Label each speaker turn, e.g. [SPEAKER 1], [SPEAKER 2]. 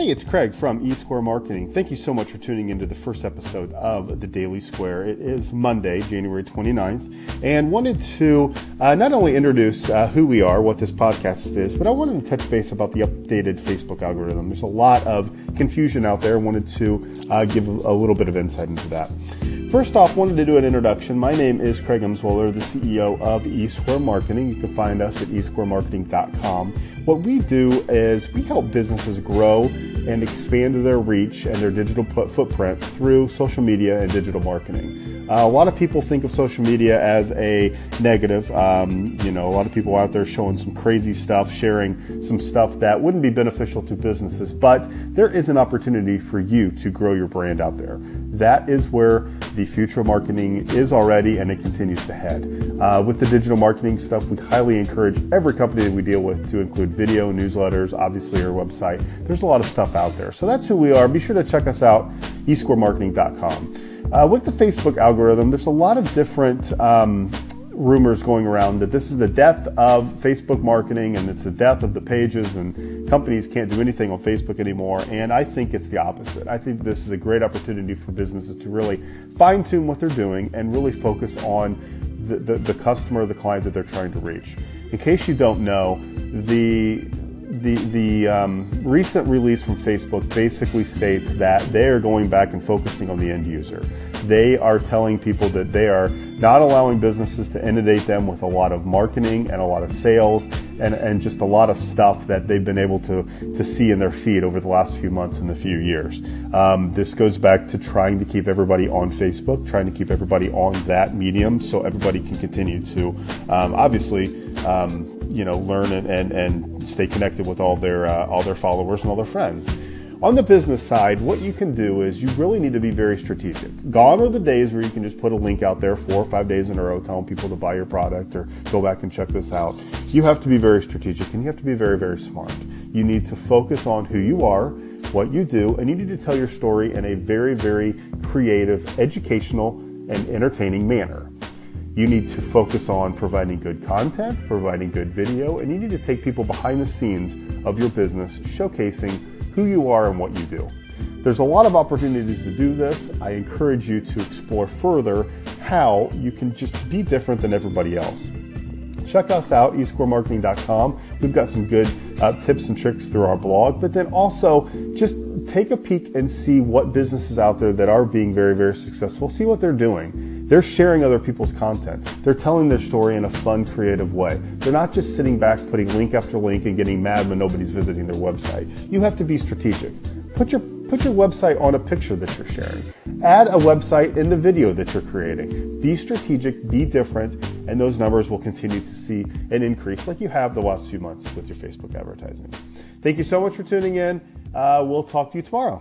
[SPEAKER 1] Hey, it's Craig from E Square Marketing. Thank you so much for tuning into the first episode of the Daily Square. It is Monday, January 29th, and wanted to uh, not only introduce uh, who we are, what this podcast is, but I wanted to touch base about the updated Facebook algorithm. There's a lot of confusion out there. Wanted to uh, give a little bit of insight into that. First off, wanted to do an introduction. My name is Craig Emswoller, the CEO of eSquare Marketing. You can find us at eSquareMarketing.com. What we do is we help businesses grow and expand their reach and their digital footprint through social media and digital marketing. Uh, a lot of people think of social media as a negative. Um, you know, a lot of people out there showing some crazy stuff, sharing some stuff that wouldn't be beneficial to businesses, but there is an opportunity for you to grow your brand out there. That is where the future marketing is already and it continues to head. Uh, with the digital marketing stuff, we highly encourage every company that we deal with to include video, newsletters, obviously our website. There's a lot of stuff out there. So that's who we are. Be sure to check us out, esquaremarketing.com. Uh, with the Facebook algorithm, there's a lot of different um, rumors going around that this is the death of Facebook marketing and it's the death of the pages and companies can't do anything on Facebook anymore. And I think it's the opposite. I think this is a great opportunity for businesses to really fine tune what they're doing and really focus on the, the, the customer, the client that they're trying to reach. In case you don't know, the the the um, recent release from Facebook basically states that they are going back and focusing on the end user. They are telling people that they are not allowing businesses to inundate them with a lot of marketing and a lot of sales and, and just a lot of stuff that they've been able to, to see in their feed over the last few months and a few years. Um, this goes back to trying to keep everybody on Facebook, trying to keep everybody on that medium so everybody can continue to um, obviously um, you know learn and, and, and stay connected with all their uh, all their followers and all their friends. On the business side, what you can do is you really need to be very strategic. Gone are the days where you can just put a link out there four or five days in a row telling people to buy your product or go back and check this out. You have to be very strategic and you have to be very, very smart. You need to focus on who you are, what you do, and you need to tell your story in a very, very creative, educational, and entertaining manner. You need to focus on providing good content, providing good video, and you need to take people behind the scenes of your business, showcasing who you are and what you do. There's a lot of opportunities to do this. I encourage you to explore further how you can just be different than everybody else. Check us out, esquaremarketing.com. We've got some good uh, tips and tricks through our blog, but then also just take a peek and see what businesses out there that are being very, very successful. See what they're doing they're sharing other people's content. They're telling their story in a fun, creative way. They're not just sitting back, putting link after link and getting mad when nobody's visiting their website. You have to be strategic. Put your put your website on a picture that you're sharing. Add a website in the video that you're creating. Be strategic, be different, and those numbers will continue to see an increase like you have the last few months with your Facebook advertising. Thank you so much for tuning in. Uh, we'll talk to you tomorrow.